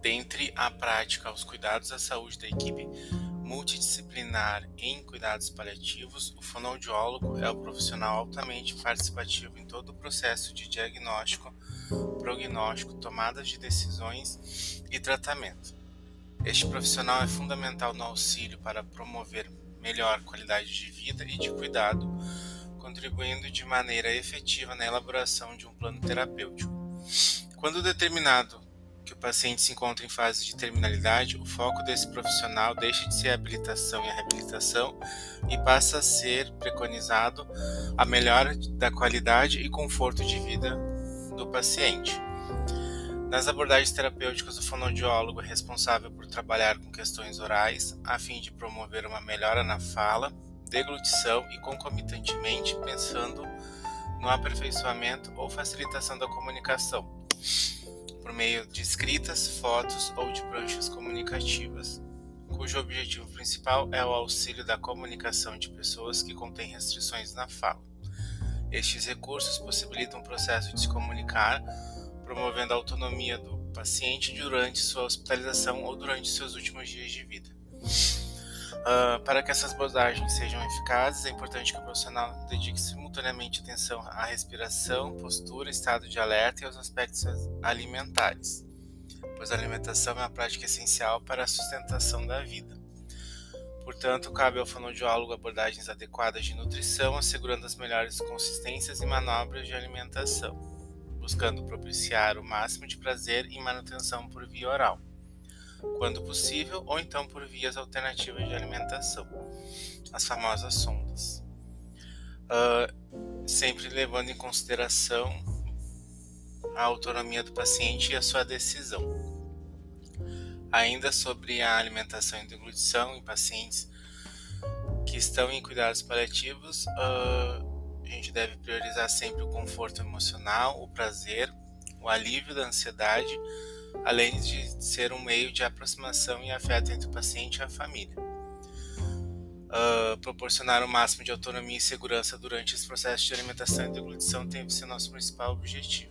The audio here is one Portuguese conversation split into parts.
Dentre a prática os cuidados à saúde da equipe multidisciplinar em cuidados paliativos, o fonoaudiólogo é o profissional altamente participativo em todo o processo de diagnóstico, prognóstico, tomadas de decisões e tratamento. Este profissional é fundamental no auxílio para promover melhor qualidade de vida e de cuidado, contribuindo de maneira efetiva na elaboração de um plano terapêutico. Quando determinado que o paciente se encontra em fase de terminalidade, o foco desse profissional deixa de ser a habilitação e a reabilitação e passa a ser preconizado a melhora da qualidade e conforto de vida do paciente. Nas abordagens terapêuticas, o fonoaudiólogo é responsável por trabalhar com questões orais a fim de promover uma melhora na fala, deglutição e concomitantemente pensando no aperfeiçoamento ou facilitação da comunicação, por meio de escritas, fotos ou de pranchas comunicativas, cujo objetivo principal é o auxílio da comunicação de pessoas que contêm restrições na fala. Estes recursos possibilitam o processo de se comunicar promovendo a autonomia do paciente durante sua hospitalização ou durante seus últimos dias de vida. Uh, para que essas abordagens sejam eficazes, é importante que o profissional dedique simultaneamente atenção à respiração, postura, estado de alerta e aos aspectos alimentares, pois a alimentação é uma prática essencial para a sustentação da vida. Portanto, cabe ao fonoaudiólogo abordagens adequadas de nutrição, assegurando as melhores consistências e manobras de alimentação buscando propiciar o máximo de prazer e manutenção por via oral, quando possível, ou então por vias alternativas de alimentação, as famosas sondas. Uh, sempre levando em consideração a autonomia do paciente e a sua decisão. Ainda sobre a alimentação e deglutição em pacientes que estão em cuidados paliativos, uh, a gente deve priorizar sempre o conforto emocional, o prazer, o alívio da ansiedade, além de ser um meio de aproximação e afeto entre o paciente e a família. Uh, proporcionar o máximo de autonomia e segurança durante esse processo de alimentação e deglutição tem que ser nosso principal objetivo.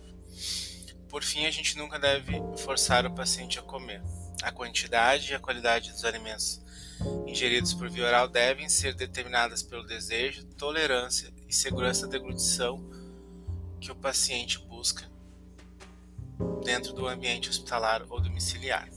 Por fim, a gente nunca deve forçar o paciente a comer. A quantidade e a qualidade dos alimentos ingeridos por via oral devem ser determinadas pelo desejo, tolerância e segurança da deglutição que o paciente busca dentro do ambiente hospitalar ou domiciliar.